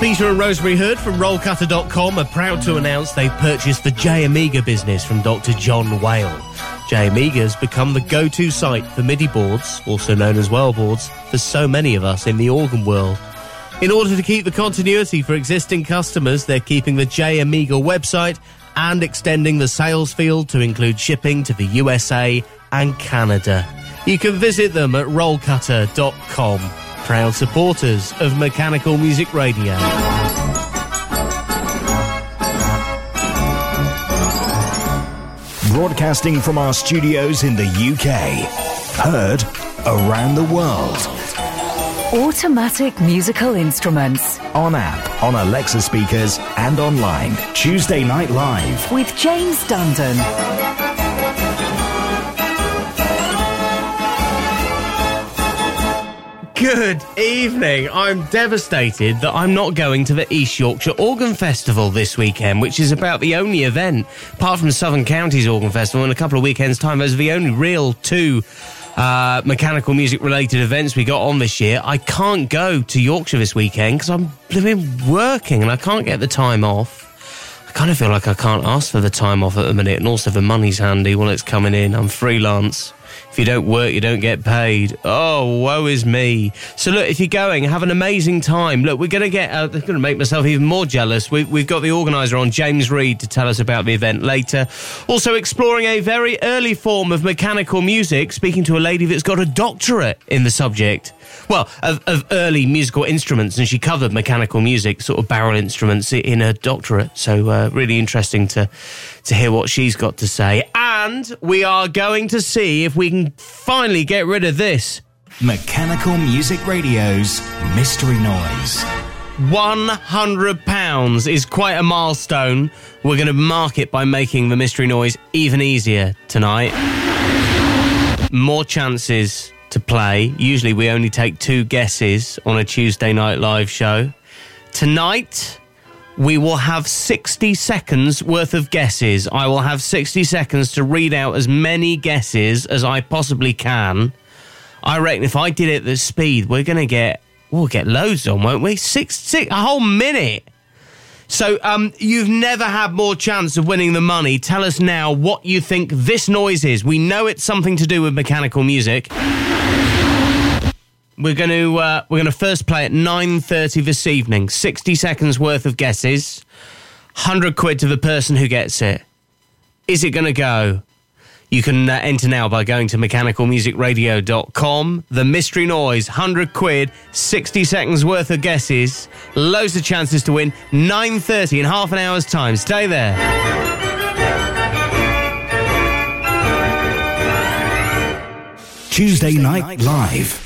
Peter and Rosemary Hood from Rollcutter.com are proud to announce they've purchased the J Amiga business from Dr. John Whale. J Amiga has become the go-to site for MIDI boards, also known as well boards, for so many of us in the organ world. In order to keep the continuity for existing customers, they're keeping the J Amiga website and extending the sales field to include shipping to the USA and Canada. You can visit them at rollcutter.com. Proud supporters of Mechanical Music Radio. Broadcasting from our studios in the UK. Heard around the world. Automatic musical instruments. On app, on Alexa speakers, and online. Tuesday Night Live. With James Dundon. Good evening. I'm devastated that I'm not going to the East Yorkshire Organ Festival this weekend, which is about the only event, apart from the Southern Counties Organ Festival in a couple of weekends' time, those are the only real two uh, mechanical music related events we got on this year. I can't go to Yorkshire this weekend because I'm living working and I can't get the time off. I kind of feel like I can't ask for the time off at the minute, and also the money's handy while it's coming in. I'm freelance. If you don't work, you don't get paid. Oh, woe is me. So look, if you're going, have an amazing time. Look, we're going to get, uh, going to make myself even more jealous. We, we've got the organizer on, James Reed, to tell us about the event later. Also exploring a very early form of mechanical music, speaking to a lady that's got a doctorate in the subject well, of, of, early musical instruments, and she covered mechanical music, sort of barrel instruments, in her doctorate. So, uh, really interesting to to hear what she's got to say. And we are going to see if we can finally get rid of this Mechanical Music Radio's Mystery Noise. £100 is quite a milestone. We're going to mark it by making the mystery noise even easier tonight. More chances to play. Usually we only take two guesses on a Tuesday night live show. Tonight, we will have 60 seconds worth of guesses. I will have 60 seconds to read out as many guesses as I possibly can. I reckon if I did it at the speed, we're going to get, we'll get loads on, won't we? Six, six, a whole minute. So, um, you've never had more chance of winning the money. Tell us now what you think this noise is. We know it's something to do with mechanical music. We're going to uh, we're going to first play at nine thirty this evening. Sixty seconds worth of guesses. Hundred quid to the person who gets it. Is it going to go? You can uh, enter now by going to mechanicalmusicradio.com. The mystery noise, 100 quid, 60 seconds worth of guesses, loads of chances to win, 9.30 in half an hour's time. Stay there. Tuesday Night Live.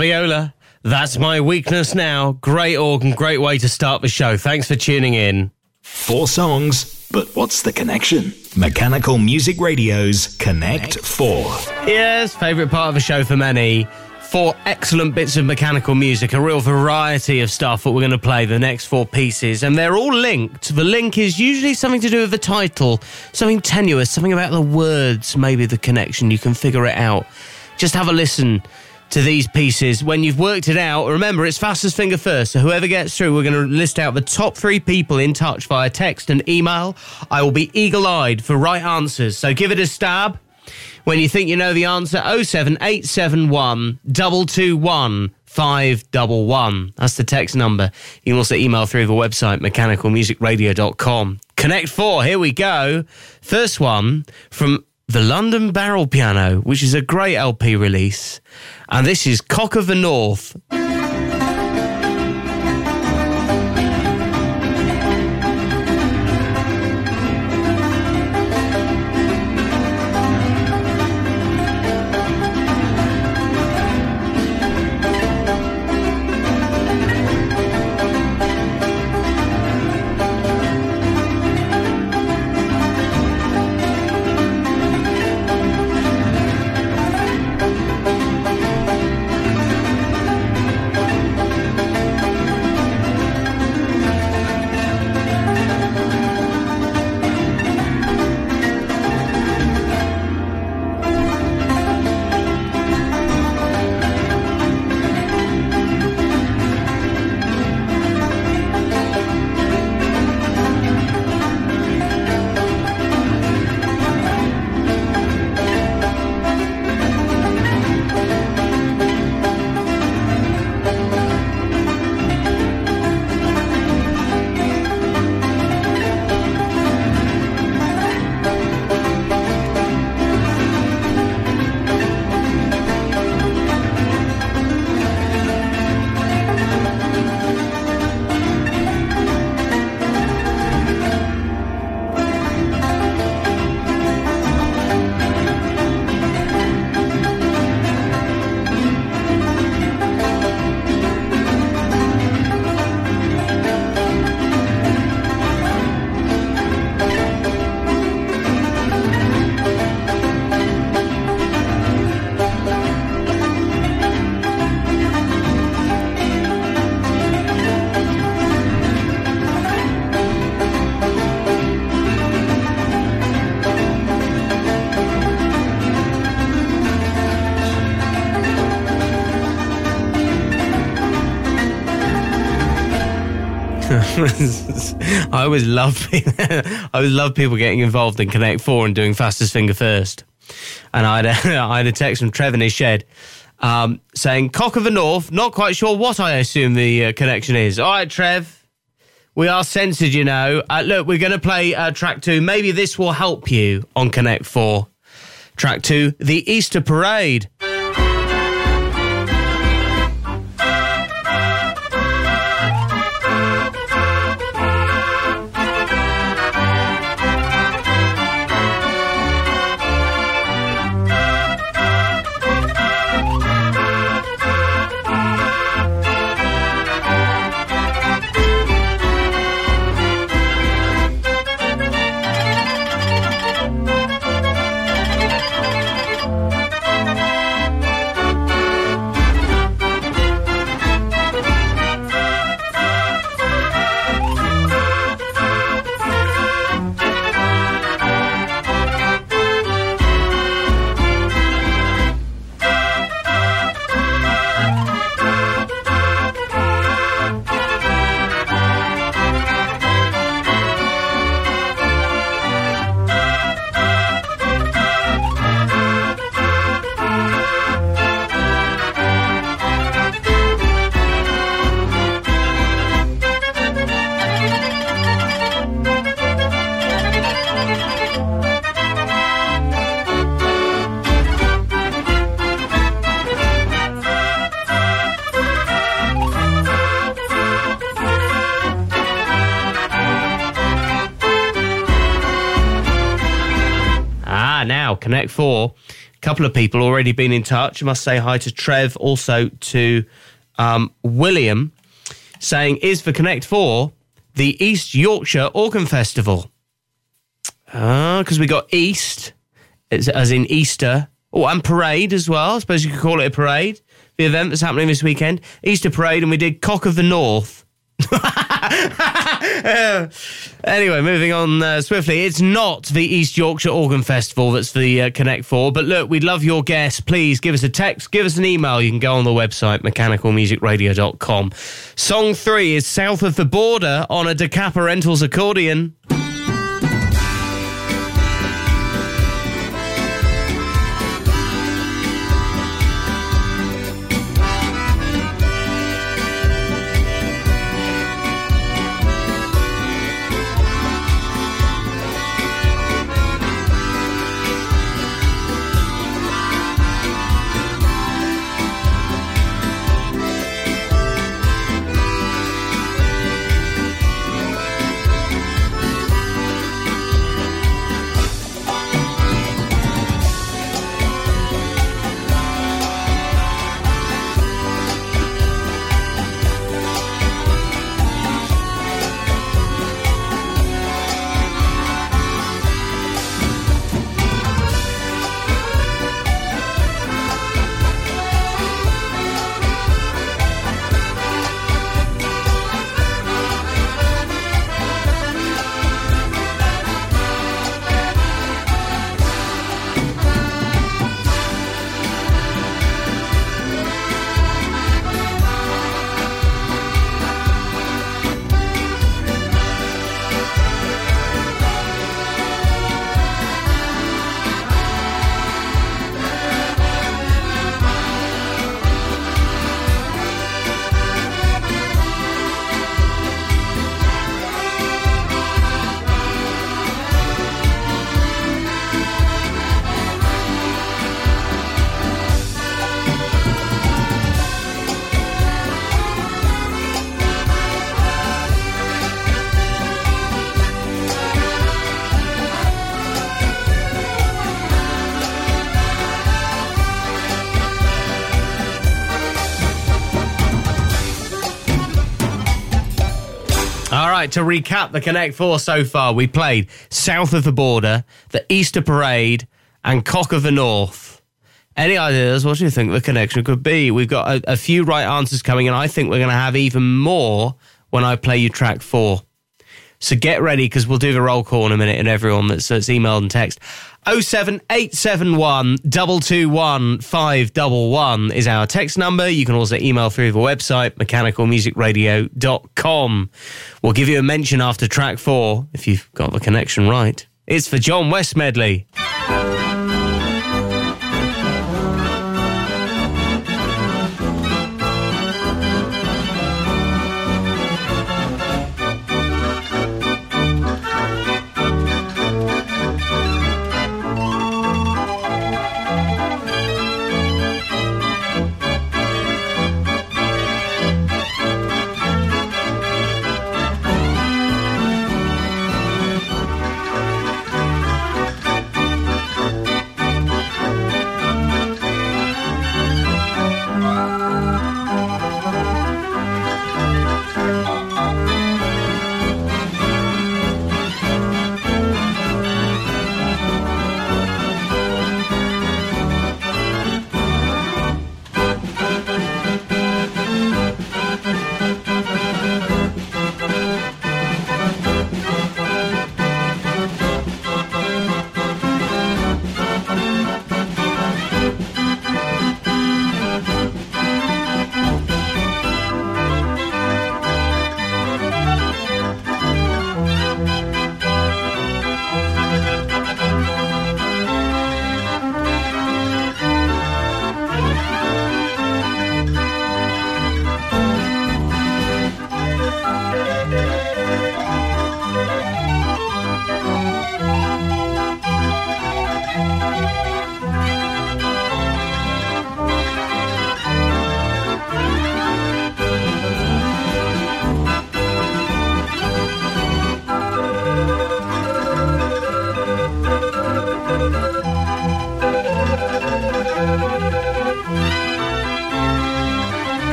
That's Fabiola. That's my weakness now. Great organ, great way to start the show. Thanks for tuning in. Four songs, but what's the connection? Mechanical Music Radio's Connect 4. Yes, favourite part of the show for many. Four excellent bits of mechanical music, a real variety of stuff that we're going to play the next four pieces, and they're all linked. The link is usually something to do with the title, something tenuous, something about the words, maybe the connection. You can figure it out. Just have a listen to these pieces. When you've worked it out, remember it's fastest finger first. So whoever gets through, we're going to list out the top three people in touch via text and email. I will be eagle eyed for right answers. So give it a stab. When you think you know the answer, 07871 221 511. That's the text number. You can also email through the website mechanicalmusicradio.com. Connect 4, here we go. First one from the London Barrel Piano, which is a great LP release. And this is Cock of the North. I always love I always love people getting involved in Connect Four and doing fastest finger first. And I had a, I had a text from Trev in his shed um, saying "Cock of the North." Not quite sure what I assume the uh, connection is. All right, Trev, we are censored, you know. Uh, look, we're going to play uh, track two. Maybe this will help you on Connect Four. Track two, the Easter Parade. Couple of people already been in touch. I must say hi to Trev, also to um, William, saying is for Connect Four the East Yorkshire Organ Festival. Ah, because we got East, as, as in Easter. Oh, and parade as well. I suppose you could call it a parade. The event that's happening this weekend, Easter parade, and we did Cock of the North. anyway, moving on uh, swiftly. It's not the East Yorkshire Organ Festival that's the uh, Connect Four, but look, we'd love your guests. Please give us a text, give us an email. You can go on the website, mechanicalmusicradio.com. Song three is South of the Border on a Decap Herentals accordion. To recap the Connect Four so far, we played South of the Border, the Easter Parade, and Cock of the North. Any ideas? What do you think the connection could be? We've got a, a few right answers coming, and I think we're going to have even more when I play you track four. So get ready because we'll do the roll call in a minute, and everyone that's, that's emailed and text. 07871 221 511 is our text number. You can also email through the website, mechanicalmusicradio.com. We'll give you a mention after track four if you've got the connection right. It's for John West Medley.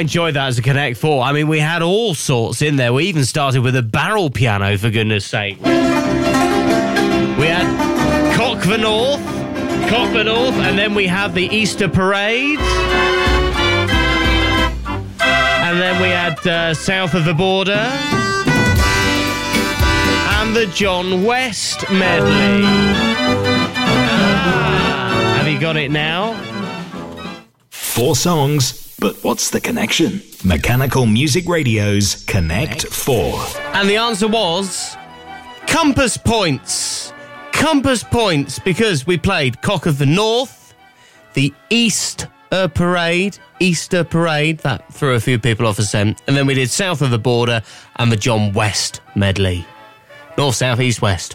Enjoyed that as a Connect 4. I mean, we had all sorts in there. We even started with a barrel piano, for goodness sake. We had Cock the North, Cock the North, and then we had the Easter Parade. And then we had uh, South of the Border. And the John West medley. Ah, have you got it now? Four songs, what's the connection? Mechanical Music Radio's Connect 4. And the answer was compass points. Compass points because we played Cock of the North, the Easter Parade, Easter Parade, that threw a few people off a scent, and then we did South of the Border and the John West medley. North, South, East, West.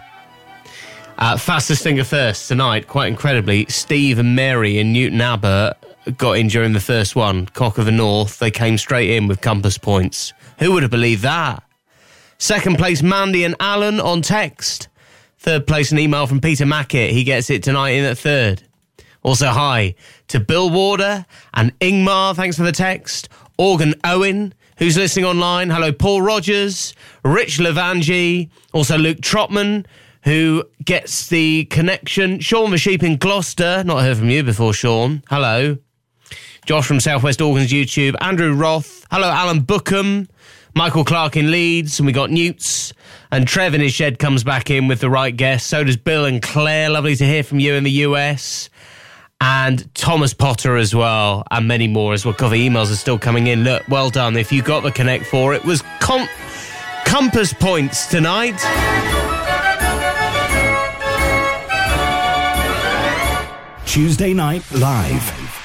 Uh, fastest finger first tonight, quite incredibly, Steve and Mary in Newton Abbot got in during the first one. Cock of the North, they came straight in with compass points. Who would have believed that? Second place, Mandy and Alan on text. Third place, an email from Peter Mackett. He gets it tonight in at third. Also, hi to Bill Warder and Ingmar. Thanks for the text. Organ Owen, who's listening online. Hello, Paul Rogers, Rich Levangi, also Luke Trotman, who gets the connection. Sean the Sheep in Gloucester. Not heard from you before, Sean. Hello. Josh from Southwest Organs YouTube. Andrew Roth. Hello, Alan Bookham. Michael Clark in Leeds, and we got Newts. And Trev in his shed comes back in with the right guest. So does Bill and Claire. Lovely to hear from you in the US. And Thomas Potter as well, and many more as well. The emails are still coming in. Look, well done. If you got the Connect 4, it was com- compass points tonight. Tuesday Night Live.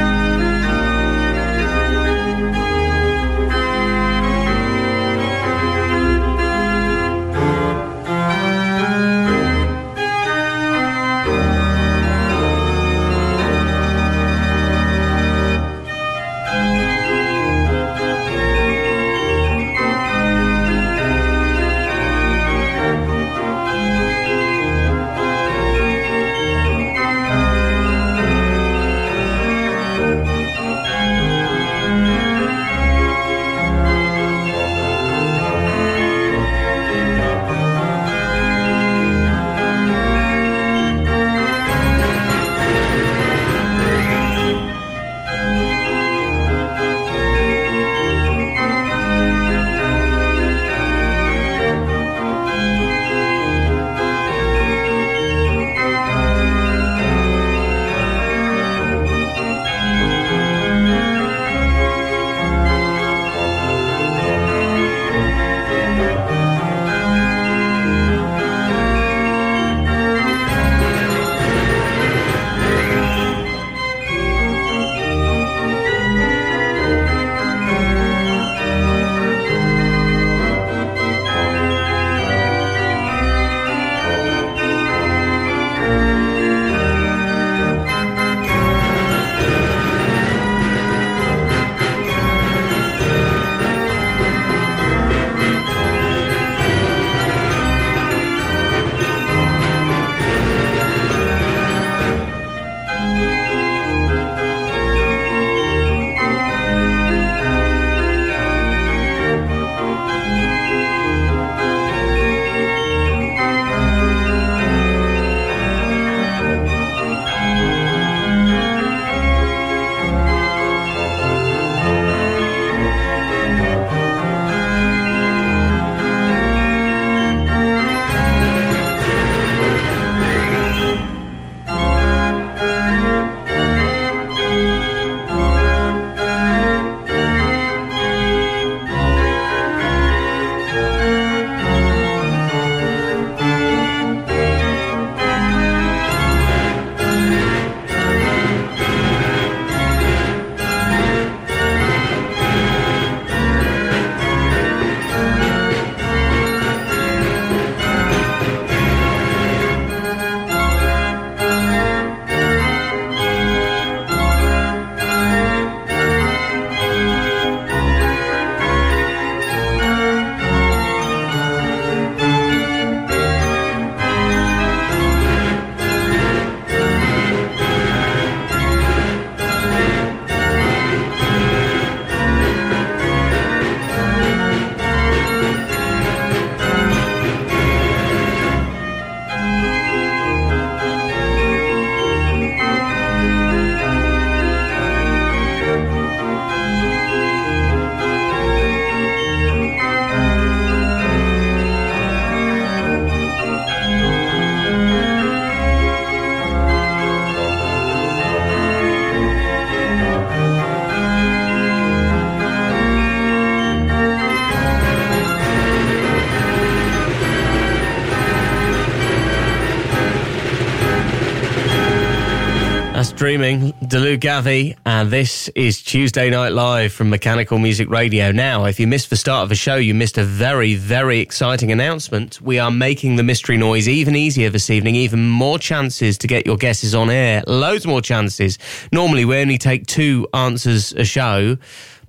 Delu Gavi, and this is Tuesday Night Live from Mechanical Music Radio. Now, if you missed the start of the show, you missed a very, very exciting announcement. We are making the mystery noise even easier this evening, even more chances to get your guesses on air, loads more chances. Normally, we only take two answers a show,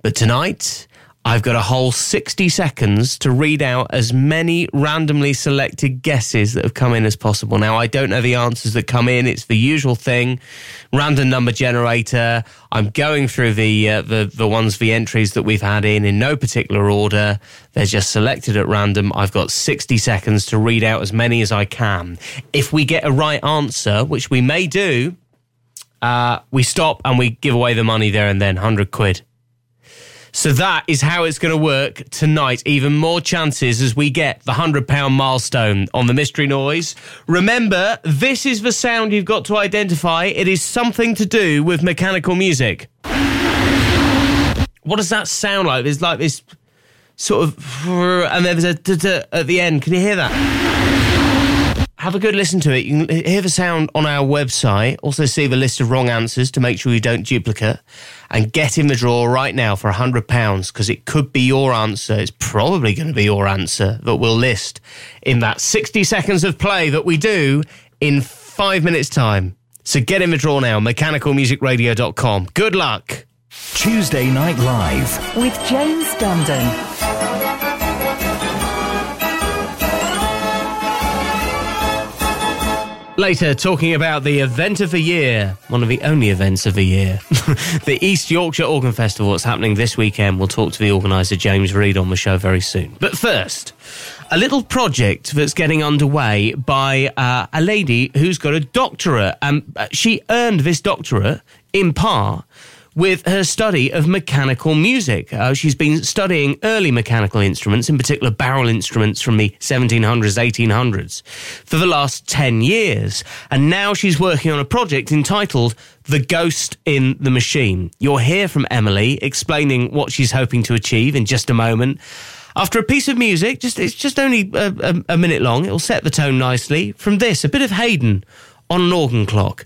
but tonight, I've got a whole 60 seconds to read out as many randomly selected guesses that have come in as possible. Now, I don't know the answers that come in. It's the usual thing. Random number generator. I'm going through the, uh, the, the ones, the entries that we've had in in no particular order. They're just selected at random. I've got 60 seconds to read out as many as I can. If we get a right answer, which we may do, uh, we stop and we give away the money there and then, 100 quid. So that is how it's going to work tonight. Even more chances as we get the £100 milestone on the mystery noise. Remember, this is the sound you've got to identify. It is something to do with mechanical music. What does that sound like? There's like this sort of, and then there's a at the end. Can you hear that? Have a good listen to it. You can hear the sound on our website. Also, see the list of wrong answers to make sure you don't duplicate. And get in the draw right now for £100 because it could be your answer. It's probably going to be your answer that we'll list in that 60 seconds of play that we do in five minutes' time. So get in the draw now, mechanicalmusicradio.com. Good luck. Tuesday Night Live with James Dundon. Later, talking about the event of the year, one of the only events of the year, the East Yorkshire Organ Festival that's happening this weekend. We'll talk to the organiser, James Reed, on the show very soon. But first, a little project that's getting underway by uh, a lady who's got a doctorate. And um, she earned this doctorate in part with her study of mechanical music. Uh, she's been studying early mechanical instruments, in particular barrel instruments from the 1700s, 1800s, for the last 10 years. And now she's working on a project entitled The Ghost in the Machine. You'll hear from Emily explaining what she's hoping to achieve in just a moment. After a piece of music, just it's just only a, a, a minute long, it'll set the tone nicely. From this, a bit of Haydn on an organ clock.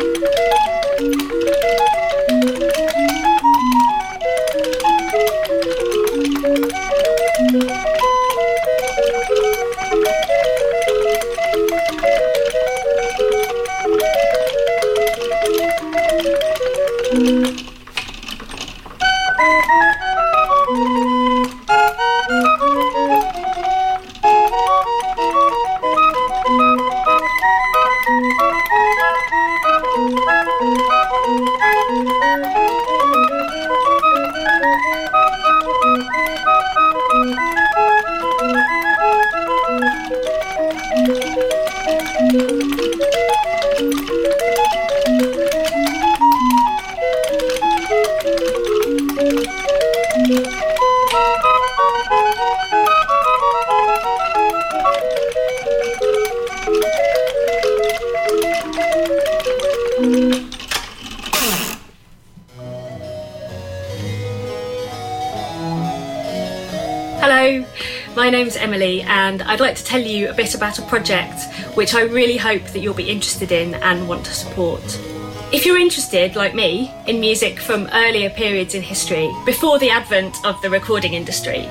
Emily, and I'd like to tell you a bit about a project which I really hope that you'll be interested in and want to support. If you're interested, like me, in music from earlier periods in history, before the advent of the recording industry,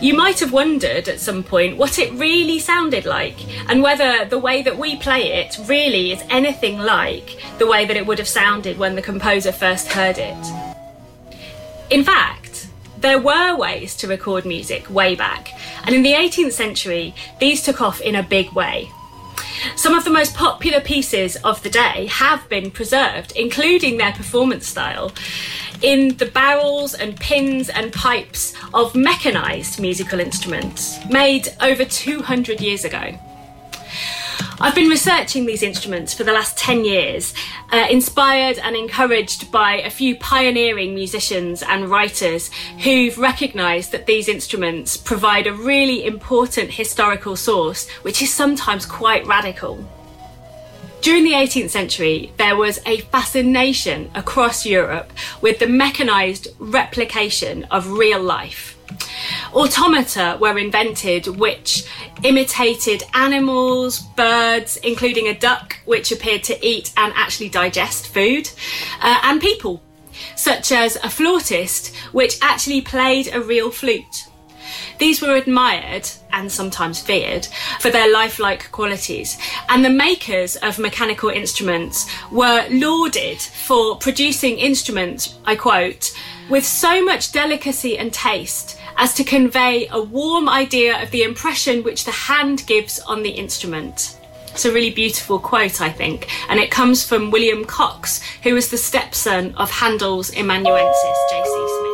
you might have wondered at some point what it really sounded like and whether the way that we play it really is anything like the way that it would have sounded when the composer first heard it. In fact, there were ways to record music way back, and in the 18th century, these took off in a big way. Some of the most popular pieces of the day have been preserved, including their performance style, in the barrels and pins and pipes of mechanised musical instruments made over 200 years ago. I've been researching these instruments for the last 10 years, uh, inspired and encouraged by a few pioneering musicians and writers who've recognised that these instruments provide a really important historical source, which is sometimes quite radical. During the 18th century, there was a fascination across Europe with the mechanised replication of real life. Automata were invented which imitated animals, birds, including a duck which appeared to eat and actually digest food, uh, and people, such as a flautist which actually played a real flute. These were admired and sometimes feared for their lifelike qualities, and the makers of mechanical instruments were lauded for producing instruments, I quote, with so much delicacy and taste as to convey a warm idea of the impression which the hand gives on the instrument. It's a really beautiful quote, I think, and it comes from William Coxe, who was the stepson of Handel's amanuensis, J.C. Smith.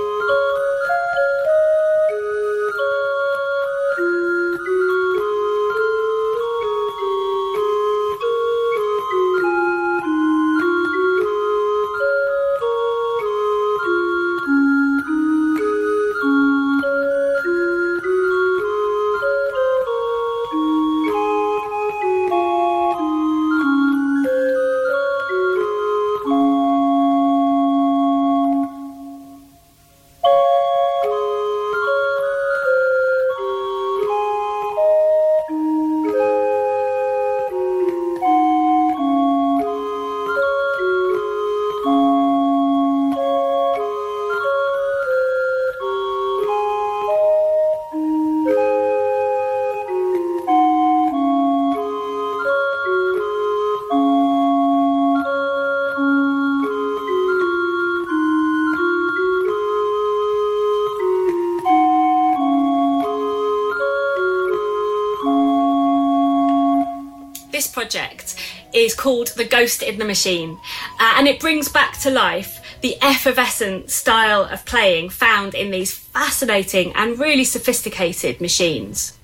Is called The Ghost in the Machine, uh, and it brings back to life the effervescent style of playing found in these fascinating and really sophisticated machines.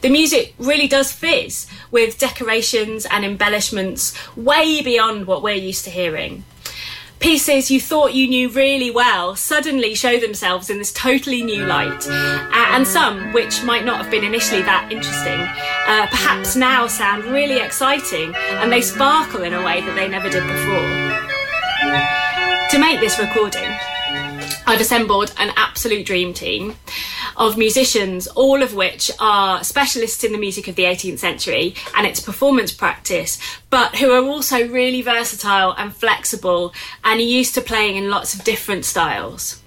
The music really does fizz with decorations and embellishments way beyond what we're used to hearing. Pieces you thought you knew really well suddenly show themselves in this totally new light, uh, and some, which might not have been initially that interesting, uh, perhaps now sound really exciting and they sparkle in a way that they never did before. To make this recording, I've assembled an absolute dream team of musicians, all of which are specialists in the music of the 18th century and its performance practice, but who are also really versatile and flexible and used to playing in lots of different styles.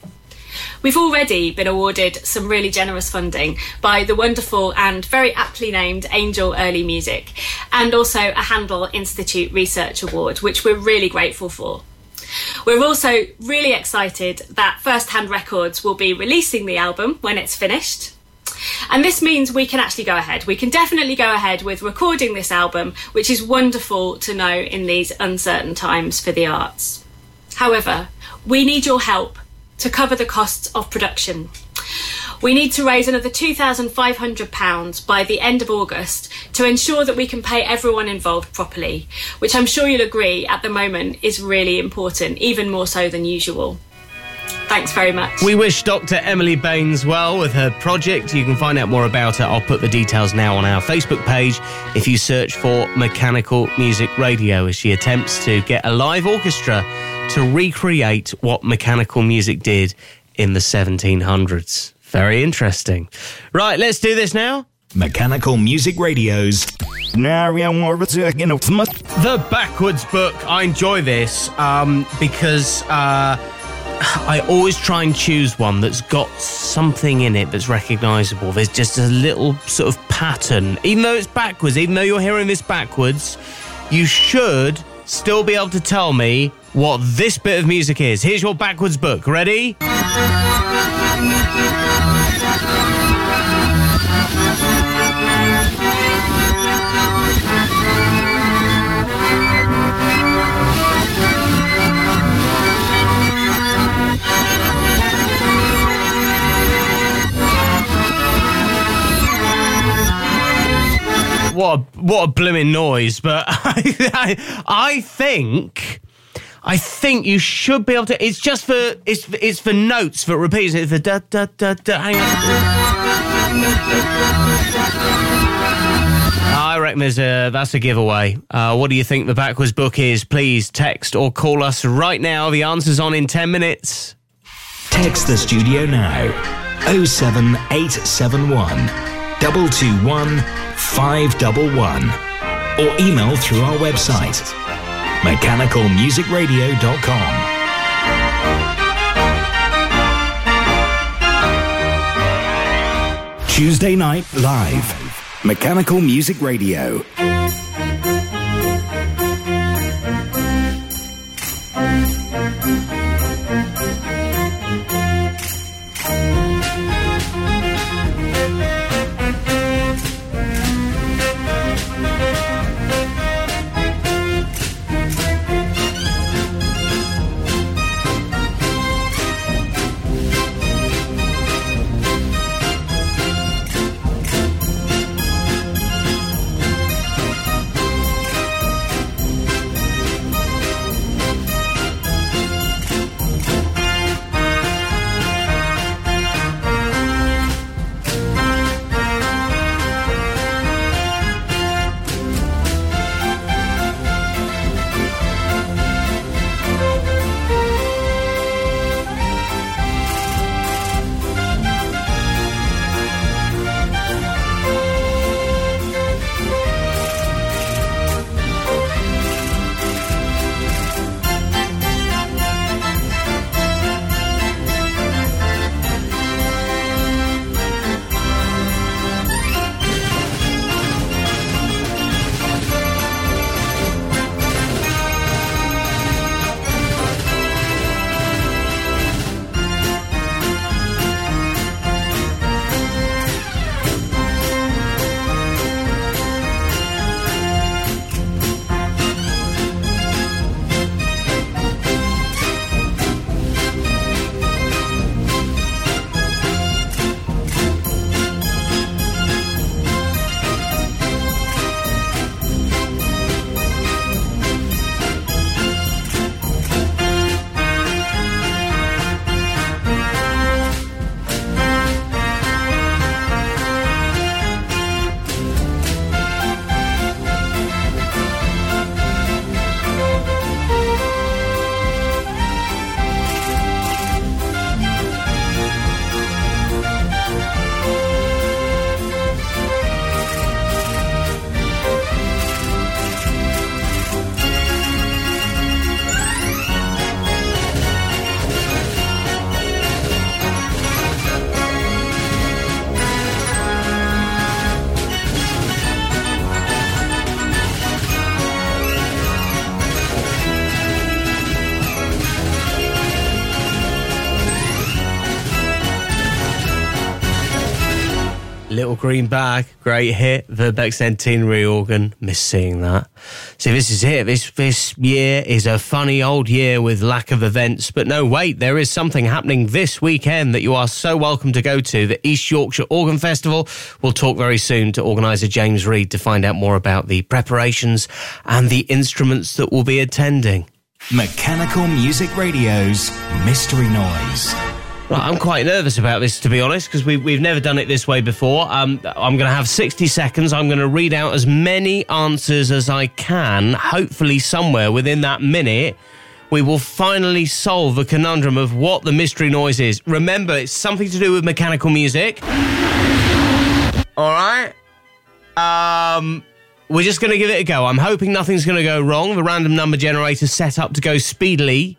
We've already been awarded some really generous funding by the wonderful and very aptly named Angel Early Music, and also a Handel Institute Research Award, which we're really grateful for. We're also really excited that First Hand Records will be releasing the album when it's finished. And this means we can actually go ahead. We can definitely go ahead with recording this album, which is wonderful to know in these uncertain times for the arts. However, we need your help to cover the costs of production. We need to raise another £2,500 by the end of August to ensure that we can pay everyone involved properly, which I'm sure you'll agree at the moment is really important, even more so than usual. Thanks very much. We wish Dr. Emily Baines well with her project. You can find out more about it. I'll put the details now on our Facebook page if you search for Mechanical Music Radio as she attempts to get a live orchestra to recreate what mechanical music did in the 1700s. Very interesting. Right, let's do this now. Mechanical Music Radio's The Backwards Book. I enjoy this um, because uh, I always try and choose one that's got something in it that's recognizable. There's just a little sort of pattern. Even though it's backwards, even though you're hearing this backwards, you should still be able to tell me what this bit of music is. Here's your backwards book. Ready? What a, what a blooming noise! But I, I, I think. I think you should be able to. It's just for it's it's for notes for repeats. It's for da da da da. Hang on. I reckon there's a that's a giveaway. Uh, what do you think the backwards book is? Please text or call us right now. The answer's on in ten minutes. Text the studio now 07871 221 511 or email through our website mechanicalmusicradio.com. Tuesday night live. Mechanical Music Radio. Green Bag, great hit. Verbeeck Centenary organ, miss seeing that. See, this is it. This this year is a funny old year with lack of events. But no, wait, there is something happening this weekend that you are so welcome to go to. The East Yorkshire Organ Festival. We'll talk very soon to organiser James Reed to find out more about the preparations and the instruments that will be attending. Mechanical Music Radio's Mystery Noise. I'm quite nervous about this, to be honest, because we, we've never done it this way before. Um, I'm going to have 60 seconds. I'm going to read out as many answers as I can. Hopefully, somewhere within that minute, we will finally solve the conundrum of what the mystery noise is. Remember, it's something to do with mechanical music. All right. Um, we're just going to give it a go. I'm hoping nothing's going to go wrong. The random number generator set up to go speedily.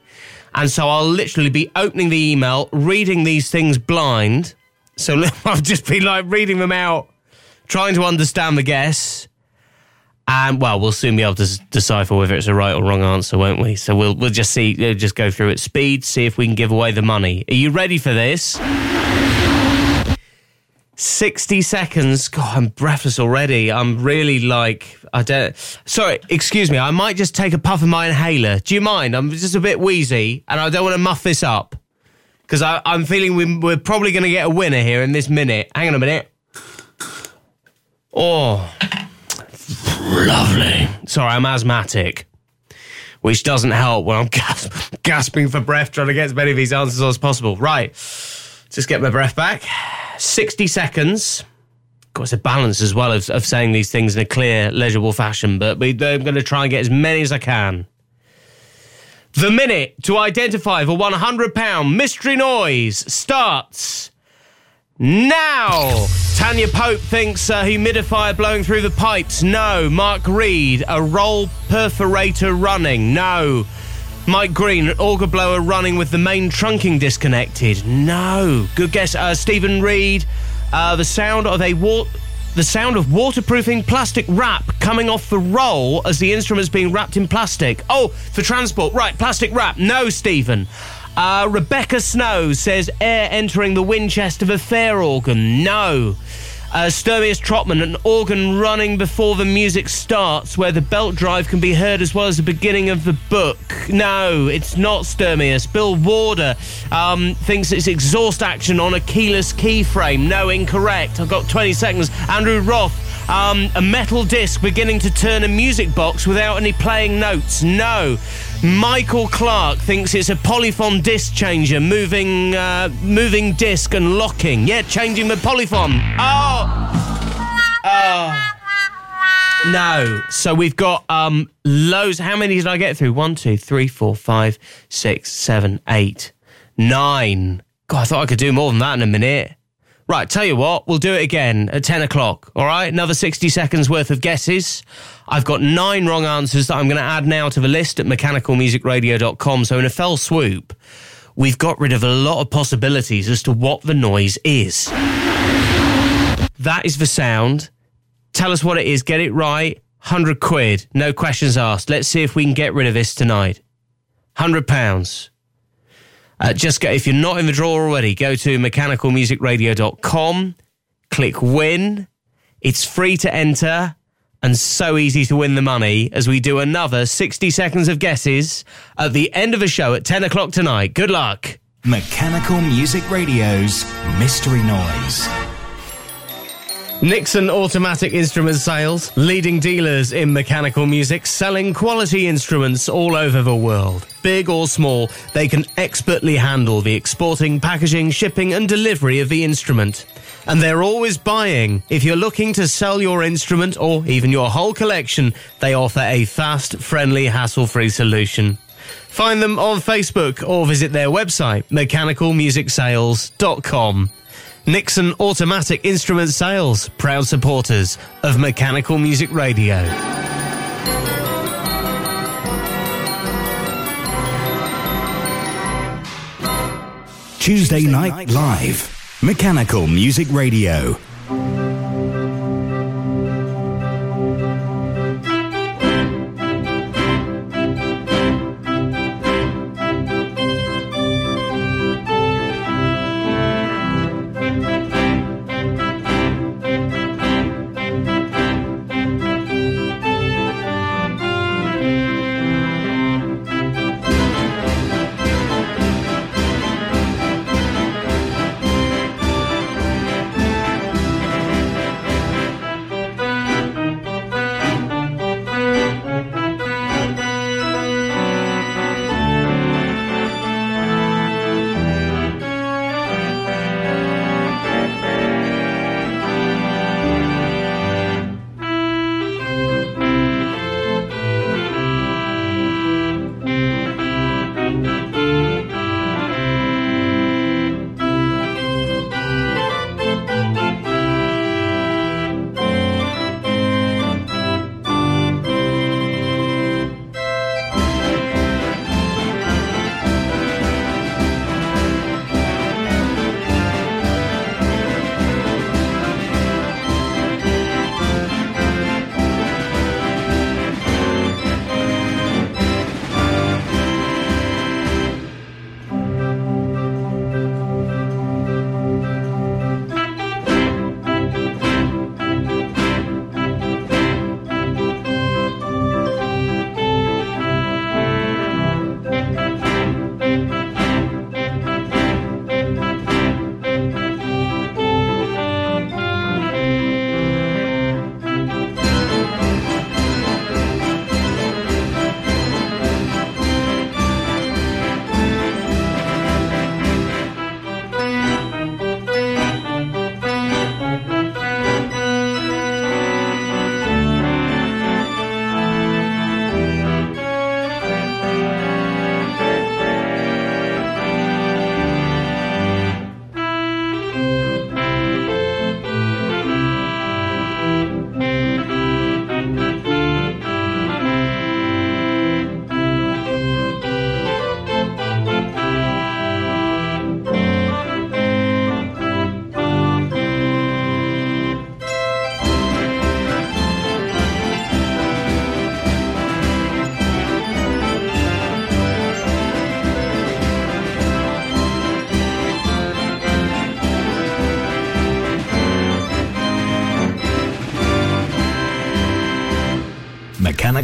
And so I'll literally be opening the email, reading these things blind. So I'll just be like reading them out, trying to understand the guess. And well, we'll soon be able to decipher whether it's a right or wrong answer, won't we? So we'll we'll just see, we'll just go through at speed, see if we can give away the money. Are you ready for this? 60 seconds. God, I'm breathless already. I'm really like, I don't. Sorry, excuse me. I might just take a puff of my inhaler. Do you mind? I'm just a bit wheezy and I don't want to muff this up. Because I'm feeling we, we're probably going to get a winner here in this minute. Hang on a minute. Oh, Lovely. Sorry, I'm asthmatic, which doesn't help when I'm gas- gasping for breath trying to get as many of these answers as possible. Right, just get my breath back. 60 seconds. Got course, a balance as well of, of saying these things in a clear, legible fashion, but we, I'm going to try and get as many as I can. The minute to identify the £100 mystery noise starts now. Tanya Pope thinks a humidifier blowing through the pipes. No. Mark Reed, a roll perforator running. No. Mike Green, auger blower running with the main trunking disconnected. No. Good guess. Uh, Stephen Reed, uh, the sound of a wa- the sound of waterproofing plastic wrap coming off the roll as the instrument's being wrapped in plastic. Oh, for transport. Right, plastic wrap. No, Stephen. Uh, Rebecca Snow says air entering the windchest of a fair organ. No. Uh, Sturmius Trotman, an organ running before the music starts, where the belt drive can be heard as well as the beginning of the book. No, it's not Sturmius. Bill Warder um, thinks it's exhaust action on a keyless keyframe. No, incorrect. I've got 20 seconds. Andrew Roth, um, a metal disc beginning to turn a music box without any playing notes. No. Michael Clark thinks it's a polyphon disc changer, moving, uh, moving disc and locking. Yeah, changing the polyphon. Oh, oh. No. So we've got um loads. How many did I get through? One, two, three, four, five, six, seven, eight, nine. God, I thought I could do more than that in a minute. Right, tell you what, we'll do it again at 10 o'clock, all right? Another 60 seconds worth of guesses. I've got nine wrong answers that I'm going to add now to the list at mechanicalmusicradio.com. So, in a fell swoop, we've got rid of a lot of possibilities as to what the noise is. That is the sound. Tell us what it is, get it right. 100 quid, no questions asked. Let's see if we can get rid of this tonight. 100 pounds. Uh, just go, if you're not in the draw already, go to mechanicalmusicradio.com, click win. It's free to enter and so easy to win the money as we do another 60 seconds of guesses at the end of the show at 10 o'clock tonight. Good luck. Mechanical Music Radio's Mystery Noise. Nixon Automatic Instrument Sales, leading dealers in mechanical music, selling quality instruments all over the world. Big or small, they can expertly handle the exporting, packaging, shipping, and delivery of the instrument. And they're always buying. If you're looking to sell your instrument or even your whole collection, they offer a fast, friendly, hassle free solution. Find them on Facebook or visit their website, mechanicalmusicsales.com. Nixon Automatic Instrument Sales, proud supporters of Mechanical Music Radio. Tuesday Night Live. Mechanical Music Radio.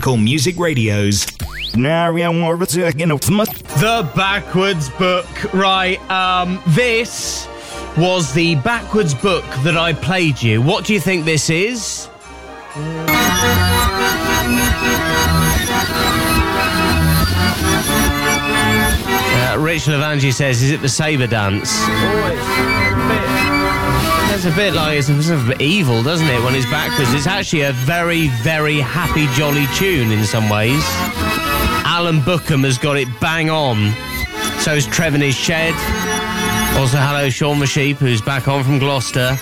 Mechanical Music Radio's The backwards book. Right, um, this was the backwards book that I played you. What do you think this is? Uh, Rich Lavangi says, "Is it the saber dance?" It's a bit like it's a bit evil, doesn't it? When it's backwards, it's actually a very, very happy, jolly tune in some ways. Alan Bookham has got it bang on. So is Trevor in his shed. Also, hello, Sean the Sheep, who's back on from Gloucester.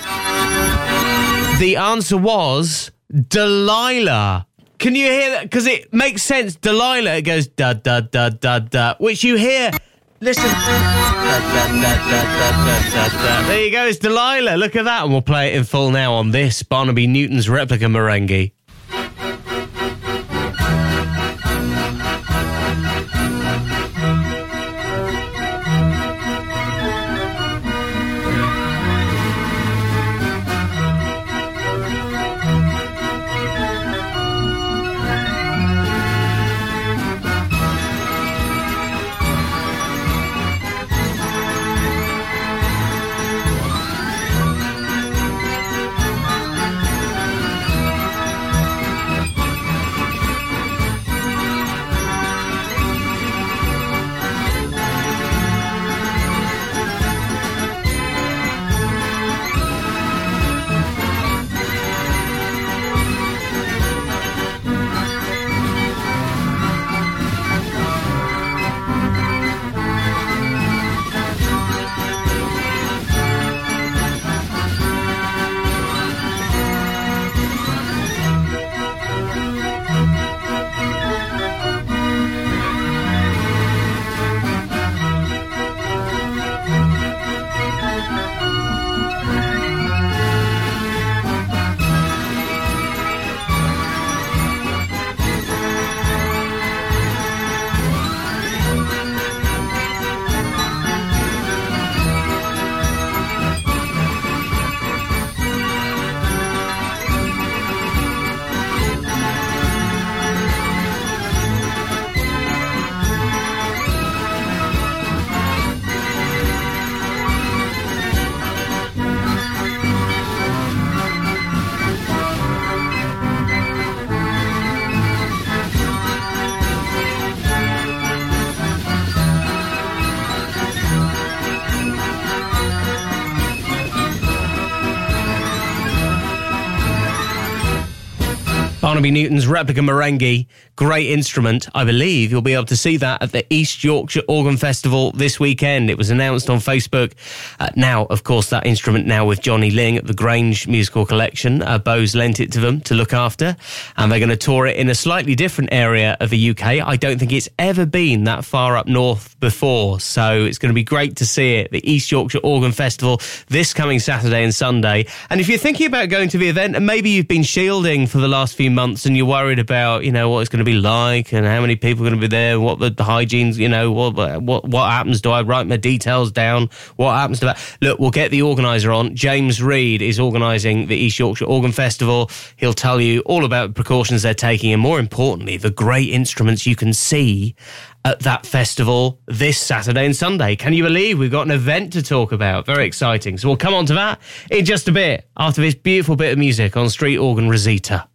The answer was Delilah. Can you hear that? Because it makes sense. Delilah, it goes da da da da da, which you hear. Listen. There you go, it's Delilah. Look at that. And we'll play it in full now on this Barnaby Newton's replica Marenghi. Newton's replica Marenghi, great instrument. I believe you'll be able to see that at the East Yorkshire Organ Festival this weekend. It was announced on Facebook. Uh, now, of course, that instrument now with Johnny Ling at the Grange Musical Collection. Uh, Bose lent it to them to look after, and they're going to tour it in a slightly different area of the UK. I don't think it's ever been that far up north before, so it's going to be great to see it. The East Yorkshire Organ Festival this coming Saturday and Sunday. And if you're thinking about going to the event, and maybe you've been shielding for the last few months and you're worried about, you know, what it's going to be like and how many people are going to be there, what the, the hygiene's, you know, what, what, what happens? Do I write my details down? What happens to that? Look, we'll get the organizer on. James Reed is organising the East Yorkshire Organ Festival. He'll tell you all about the precautions they're taking and more importantly, the great instruments you can see at that festival this Saturday and Sunday. Can you believe we've got an event to talk about? Very exciting. So we'll come on to that in just a bit after this beautiful bit of music on Street Organ Rosita.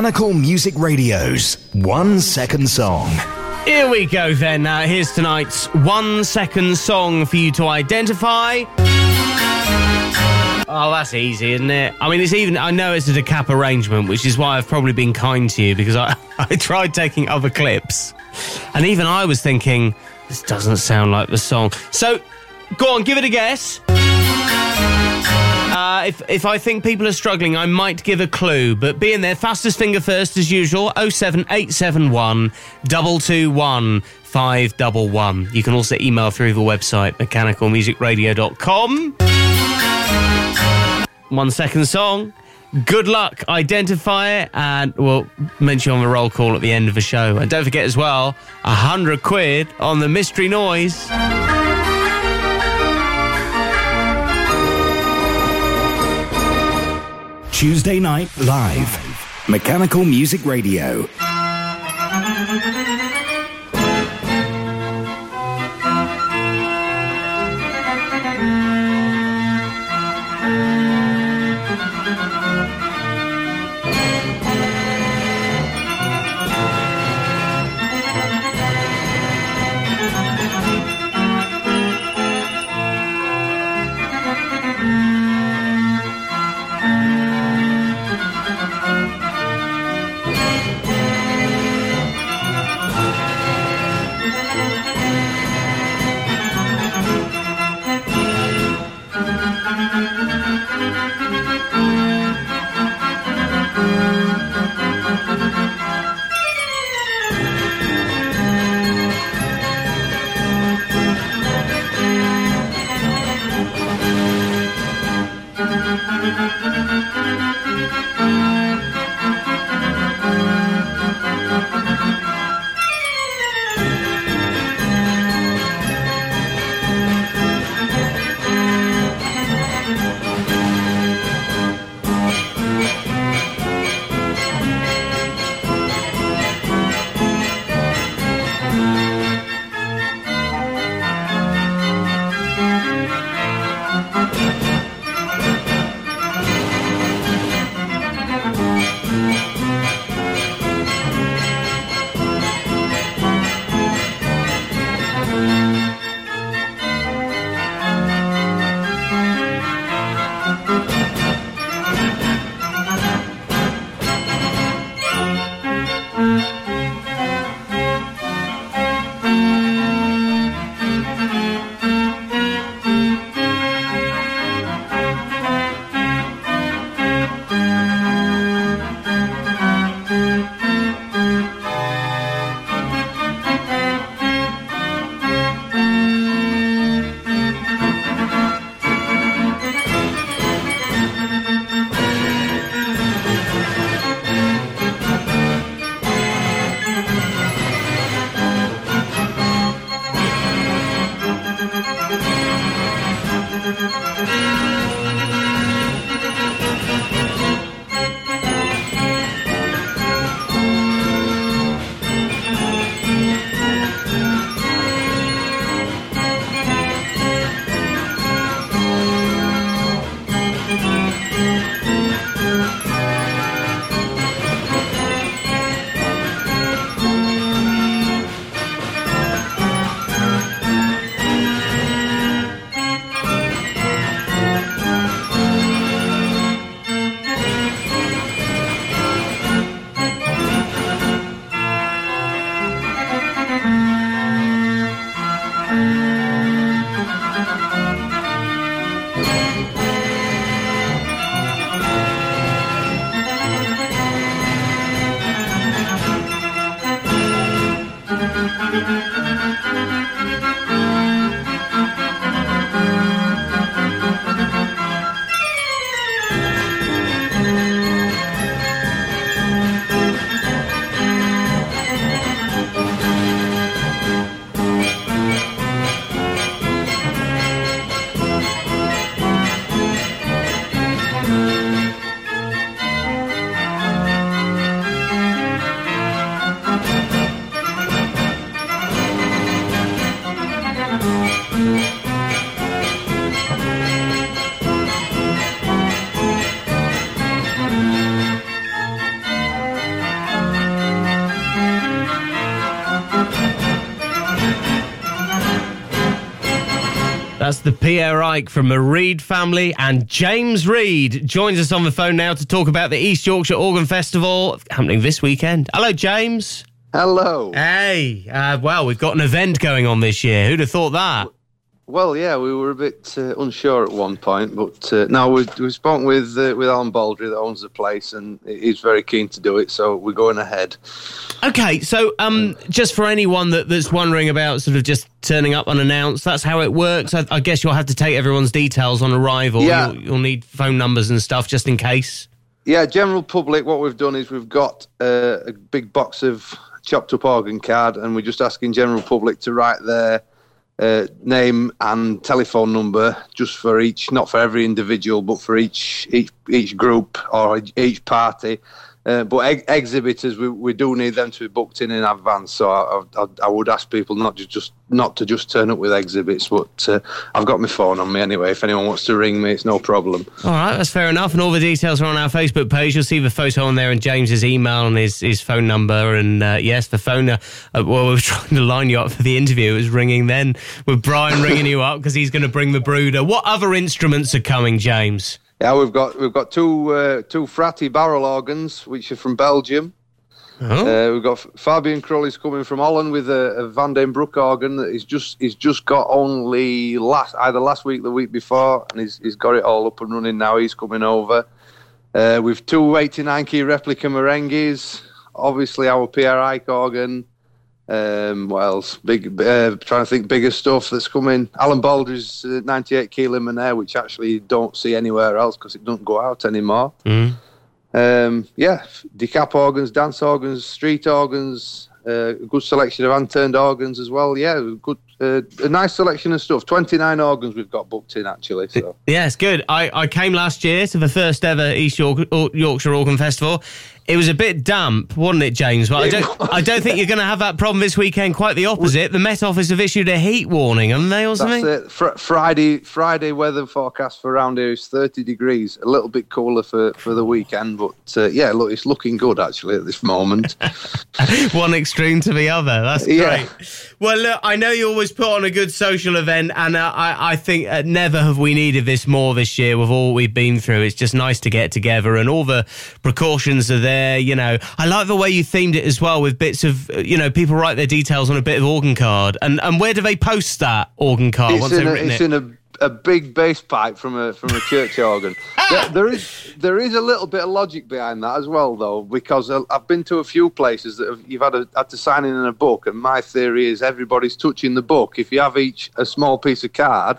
Mechanical Music Radio's One Second Song. Here we go then. Uh, here's tonight's one second song for you to identify. Oh, that's easy, isn't it? I mean, it's even. I know it's a Decap arrangement, which is why I've probably been kind to you because I, I tried taking other clips, and even I was thinking this doesn't sound like the song. So, go on, give it a guess. If if I think people are struggling, I might give a clue, but be in there. Fastest finger first, as usual. Oh seven eight seven one double two one five double one. You can also email through the website mechanicalmusicradio.com. One second song. Good luck. Identify it, and we'll mention on the roll call at the end of the show. And don't forget as well, a hundred quid on the mystery noise. Tuesday night live. Mechanical Music Radio. That's the Pierre Ike from the Reed family. And James Reed joins us on the phone now to talk about the East Yorkshire Organ Festival happening this weekend. Hello, James. Hello. Hey, uh, well, we've got an event going on this year. Who'd have thought that? Well, yeah, we were a bit uh, unsure at one point, but uh, now we we spoke with uh, with Alan Baldry that owns the place, and he's very keen to do it. So we're going ahead. Okay, so um, just for anyone that, that's wondering about sort of just turning up unannounced, that's how it works. I, I guess you'll have to take everyone's details on arrival. Yeah. You'll, you'll need phone numbers and stuff just in case. Yeah, general public. What we've done is we've got uh, a big box of chopped up organ card, and we're just asking general public to write their uh, name and telephone number just for each, not for every individual, but for each each each group or each party. Uh, but ex- exhibitors, we, we do need them to be booked in in advance. So I, I, I would ask people not to just not to just turn up with exhibits. But uh, I've got my phone on me anyway. If anyone wants to ring me, it's no problem. All right, that's fair enough. And all the details are on our Facebook page. You'll see the photo on there and James's email and his, his phone number. And uh, yes, the phone, uh, uh, well, we were trying to line you up for the interview. It was ringing then with Brian ringing you up because he's going to bring the Bruder. What other instruments are coming, James? Yeah, we've got we've got two uh, two Fratti barrel organs, which are from Belgium. Oh. Uh, we've got Fabian Crowley's coming from Holland with a, a Van den Broek organ that he's just he's just got only last either last week, the week before, and he's he's got it all up and running now. He's coming over. Uh, with two 89 key replica Marenghis, obviously our PRI organ. Um, what else? Big, uh, trying to think bigger stuff that's coming. Alan Baldry's uh, 98 key Limonaire, which actually you don't see anywhere else because it doesn't go out anymore. Mm. Um, yeah, Decap organs, dance organs, street organs, uh, a good selection of unturned organs as well. Yeah, good, uh, a nice selection of stuff. 29 organs we've got booked in actually. So Yeah, it's good. I, I came last year to the first ever East York, Yorkshire Organ Festival. It was a bit damp, wasn't it, James? But I don't. I don't think you're going to have that problem this weekend. Quite the opposite. The Met Office have issued a heat warning, haven't they, or that's something? it. Fr- Friday, Friday weather forecast for around here is 30 degrees. A little bit cooler for, for the weekend, but uh, yeah, look, it's looking good actually at this moment. One extreme to the other. That's great. Yeah. Well, look, I know you always put on a good social event, and uh, I, I think uh, never have we needed this more this year with all we've been through. It's just nice to get together, and all the precautions are there. You know, I like the way you themed it as well with bits of, uh, you know, people write their details on a bit of organ card, and and where do they post that organ card it's once in, they've a, written it's it? in a, a big bass pipe from a from a church organ. there, there is there is a little bit of logic behind that as well, though, because I- I've been to a few places that have, you've had a, had to sign in in a book, and my theory is everybody's touching the book. If you have each a small piece of card,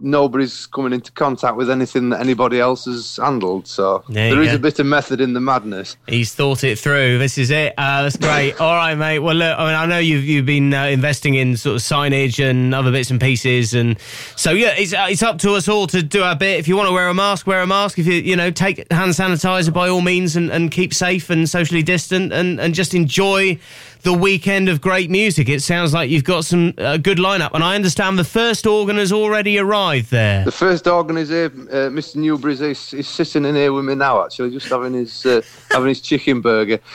nobody's coming into contact with anything that anybody else has handled. So There there is go. a bit of method in the madness. He's thought it through. This is it. Uh, that's great. All right, mate. Well, look, I mean, I know you've you've been uh, investing in sort of signage and other bits and pieces, and so yeah, it's uh, it's up to us all to do our bit. If you want to wear a mask, wear a mask. If you you know take hand sanitizer by all means, and, and keep safe and socially distant, and and just enjoy the weekend of great music. It sounds like you've got some uh, good lineup, and I understand the first organ has already arrived there. The first organ is here. Uh, Mr. Newbury's is, is sitting in here with me now, actually, just having his uh, having his chicken burger.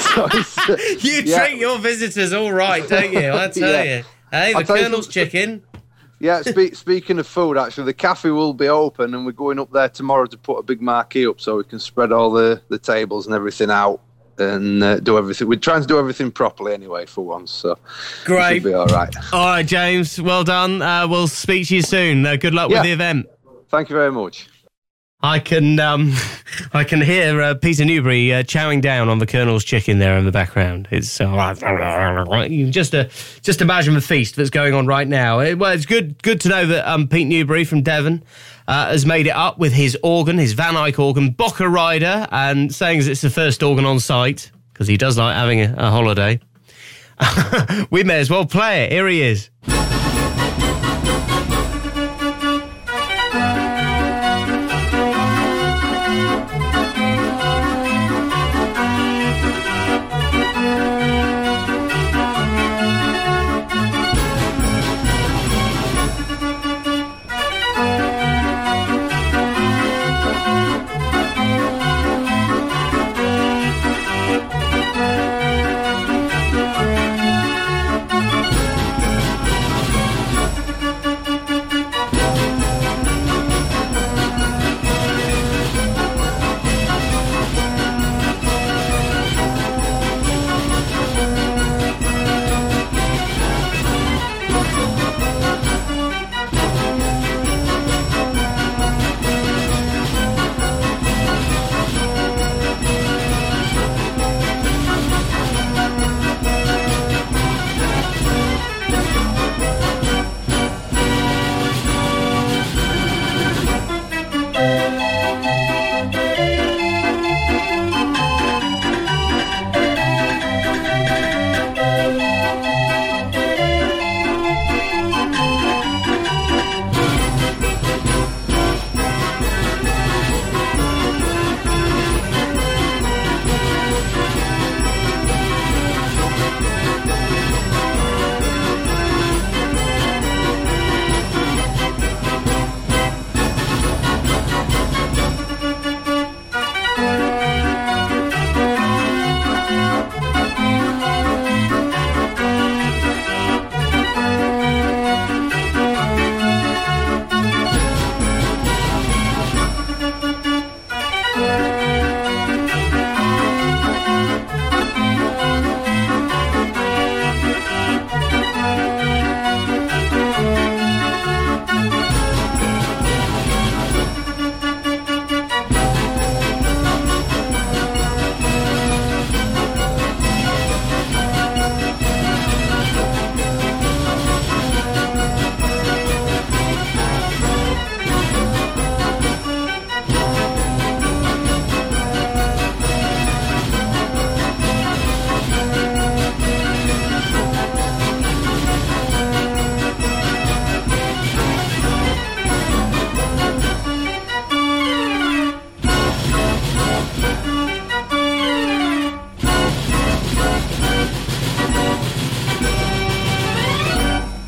So uh, You yeah. treat your visitors all right, don't you? I tell Yeah. you. Hey, the I'll you Colonel's chicken. Yeah, spe- speaking of food, actually, the cafe will be open, and we're going up there tomorrow to put a big marquee up so we can spread all the, the tables and everything out and uh, do everything. We're trying to do everything properly anyway for once, so Great. should be all right. All right, James. Well done. Uh, we'll speak to you soon. Uh, good luck with the event. Thank you very much. I can um, I can hear uh, Peter Newbury uh, chowing down on the Colonel's chicken there in the background. It's uh, just uh, just imagine the feast that's going on right now. It, well, it's good good to know that um, Pete Newbury from Devon uh, has made it up with his organ, his Van Eyck organ, Boca Rider, and saying it's the first organ on site because he does like having a, a holiday. we may as well play it. Here he is.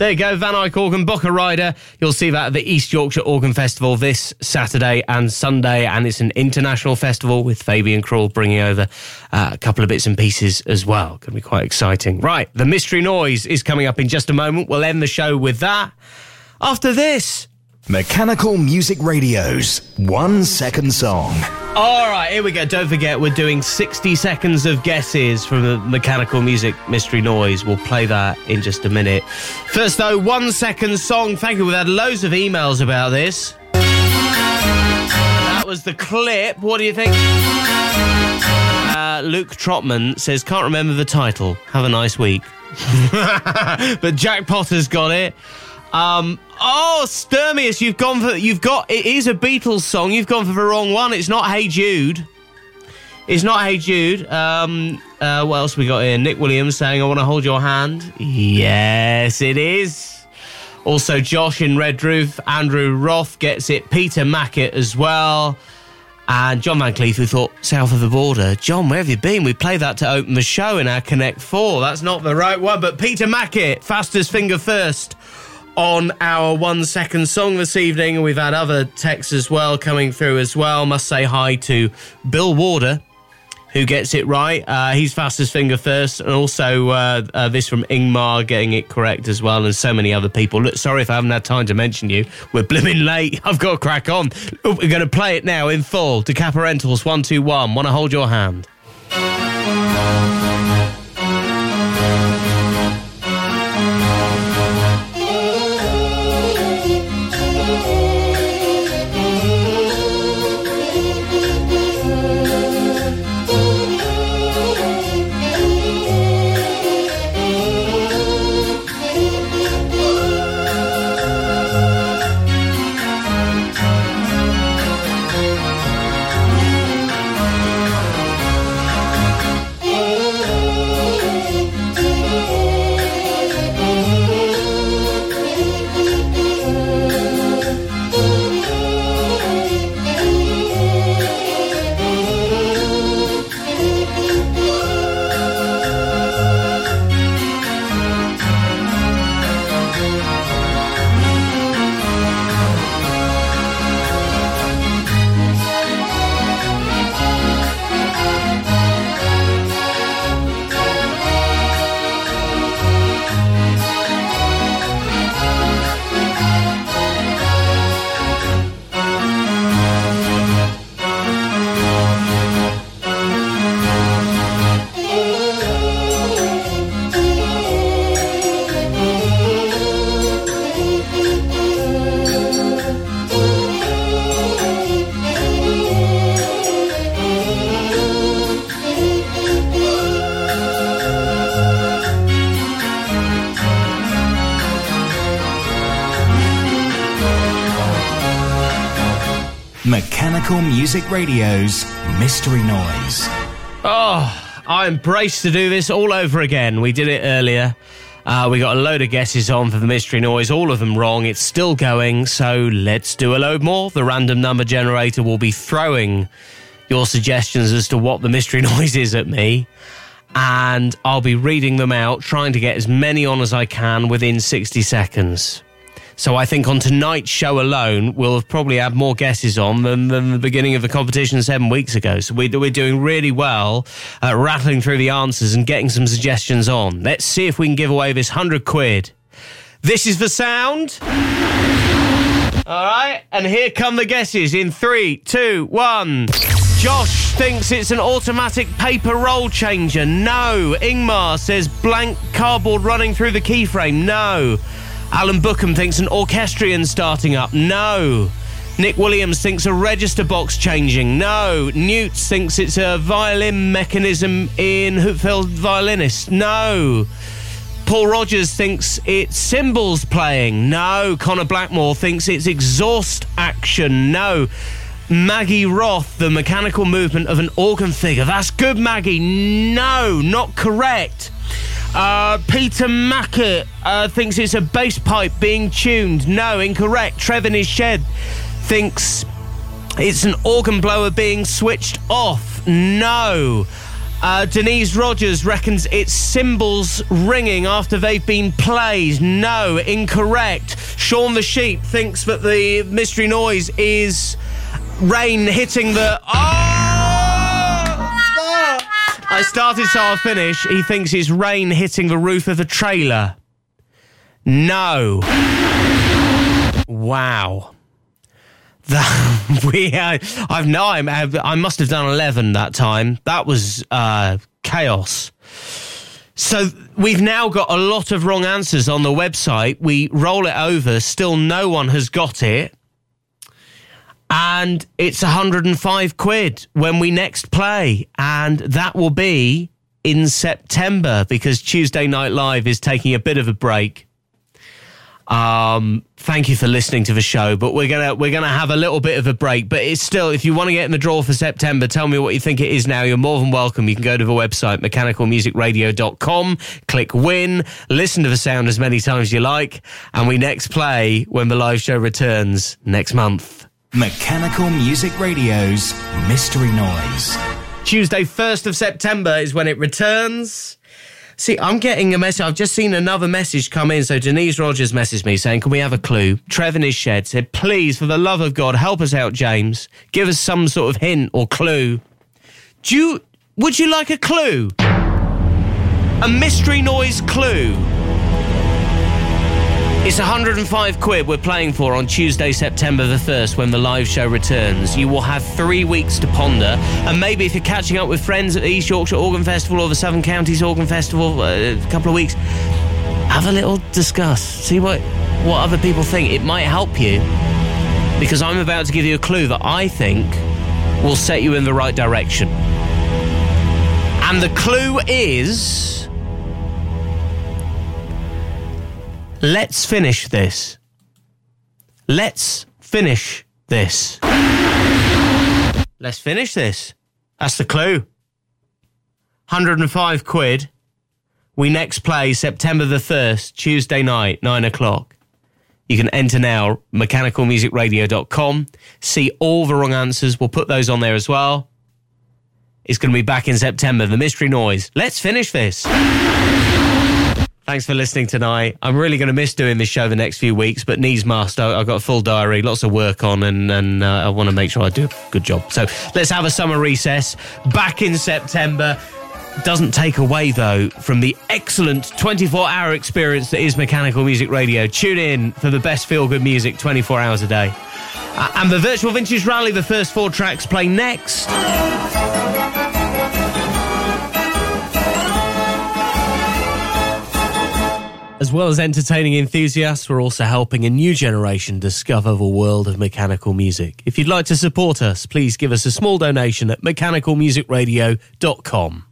There you go, Van Eyck Organ, Boca Rider. You'll see that at the East Yorkshire Organ Festival this Saturday and Sunday, and it's an international festival with Fabian Krul bringing over uh, a couple of bits and pieces as well. Going to be quite exciting. Right, the Mystery Noise is coming up in just a moment. We'll end the show with that. After this, Mechanical Music Radio's one second song. All right, here we go. Don't forget, we're doing 60 seconds of guesses from the Mechanical Music Mystery Noise. We'll play that in just a minute. First, though, one second song. Thank you. We've had loads of emails about this. That was the clip. What do you think? Uh, Luke Trotman says, can't remember the title. Have a nice week. but Jack Potter's got it. Um, oh, Sturmius, you've gone for you've got it is a Beatles song. You've gone for the wrong one. It's not Hey Jude. It's not Hey Jude. Um, uh, what else we got here? Nick Williams saying, "I want to hold your hand." Yes, it is. Also, Josh in Redruth, Andrew Roth gets it. Peter Mackett as well. And John Van Cleef, who thought south of the border. John, where have you been? We play that to open the show in our Connect 4. That's not the right one. But Peter Mackett, fastest finger first on our one second song this evening. We've had other texts as well coming through as well. Must say hi to Bill Warder. Who gets it right? Uh, he's fastest finger first, and also uh, uh, this from Ingmar getting it correct as well, and so many other people. Look, sorry if I haven't had time to mention you. We're blooming late. I've got to crack on. We're going to play it now in full. Decap Herentals one two one. Want to hold your hand? Music Radio's Mystery Noise. Oh, I'm braced to do this all over again. We did it earlier. Uh, we got a load of guesses on for the mystery noise, all of them wrong. It's still going, so let's do a load more. The random number generator will be throwing your suggestions as to what the mystery noise is at me, and I'll be reading them out, trying to get as many on as I can within 60 seconds. So I think on tonight's show alone, we'll have probably had more guesses on than, than the beginning of the competition seven weeks ago. So we, we're doing really well at rattling through the answers and getting some suggestions on. Let's see if we can give away this 100 quid. This is the sound. All right, and here come the guesses in three, two, one. Josh thinks it's an automatic paper roll changer. No. Ingmar says blank cardboard running through the keyframe. No. Alan Bookham thinks an orchestrion starting up. No. Nick Williams thinks a register box changing. No. Newt thinks it's a violin mechanism in Hupfeld Violinist. No. Paul Rogers thinks it's cymbals playing. No. Connor Blackmore thinks it's exhaust action. No. Maggie Roth, the mechanical movement of an organ figure. That's good, Maggie. No, not correct. Uh, Peter Mackett uh, thinks it's a bass pipe being tuned. No, incorrect. Trev in his shed thinks it's an organ blower being switched off. No. Uh, Denise Rogers reckons it's cymbals ringing after they've been played. No, incorrect. Sean the Sheep thinks that the mystery noise is rain hitting the. Oh! I started, so I'll finish. He thinks it's rain hitting the roof of the trailer. No. Wow. That we, uh, I've no, I'm, I must have done eleven that time. That was uh, chaos. So we've now got a lot of wrong answers on the website. We roll it over, still no one has got it. And it's 105 quid when we next play. And that will be in September because Tuesday Night Live is taking a bit of a break. Um, thank you for listening to the show, but we're gonna we're gonna have a little bit of a break. But it's still, if you want to get in the draw for September, tell me what you think it is now. You're more than welcome. You can go to the website mechanicalmusicradio.com, click win, listen to the sound as many times as you like, and we next play when the live show returns next month. Mechanical Music Radio's Mystery Noise. Tuesday, 1st of September is when it returns. See, I'm getting a message. I've just seen another message come in. So Denise Rogers messaged me saying, Can we have a clue? Trev in his shed said, Please, for the love of God, help us out, James. Give us some sort of hint or clue. Do you, would you like a clue? A mystery noise clue. It's 105 quid we're playing for on Tuesday, September the 1st, when the live show returns. You will have three weeks to ponder, and maybe if you're catching up with friends at the East Yorkshire Organ Festival or the Southern Counties Organ Festival uh, a couple of weeks, have a little discuss. See what, what other people think. It might help you, because I'm about to give you a clue that I think will set you in the right direction. And the clue is. Let's finish this. Let's finish this. Let's finish this. That's the clue. 105 quid. We next play September the 1st, Tuesday night, 9 o'clock. You can enter now, mechanicalmusicradio.com. See all the wrong answers. We'll put those on there as well. It's going to be back in September. The Mystery Noise. Let's finish this. Thanks for listening tonight. I'm really going to miss doing this show the next few weeks, but needs must. I, have got a full diary, lots of work on, and, and uh, I want to make sure I do a good job. So let's have a summer recess back in September. Doesn't take away, though, from the excellent 24 hour experience that is Mechanical Music Radio. Tune in for the best feel good music 24 hours a day. Uh, and the Virtual Vintage Rally, the first four tracks play next. As well as entertaining enthusiasts, we're also helping a new generation discover the world of mechanical music. If you'd like to support us, please give us a small donation at mechanicalmusicradio.com.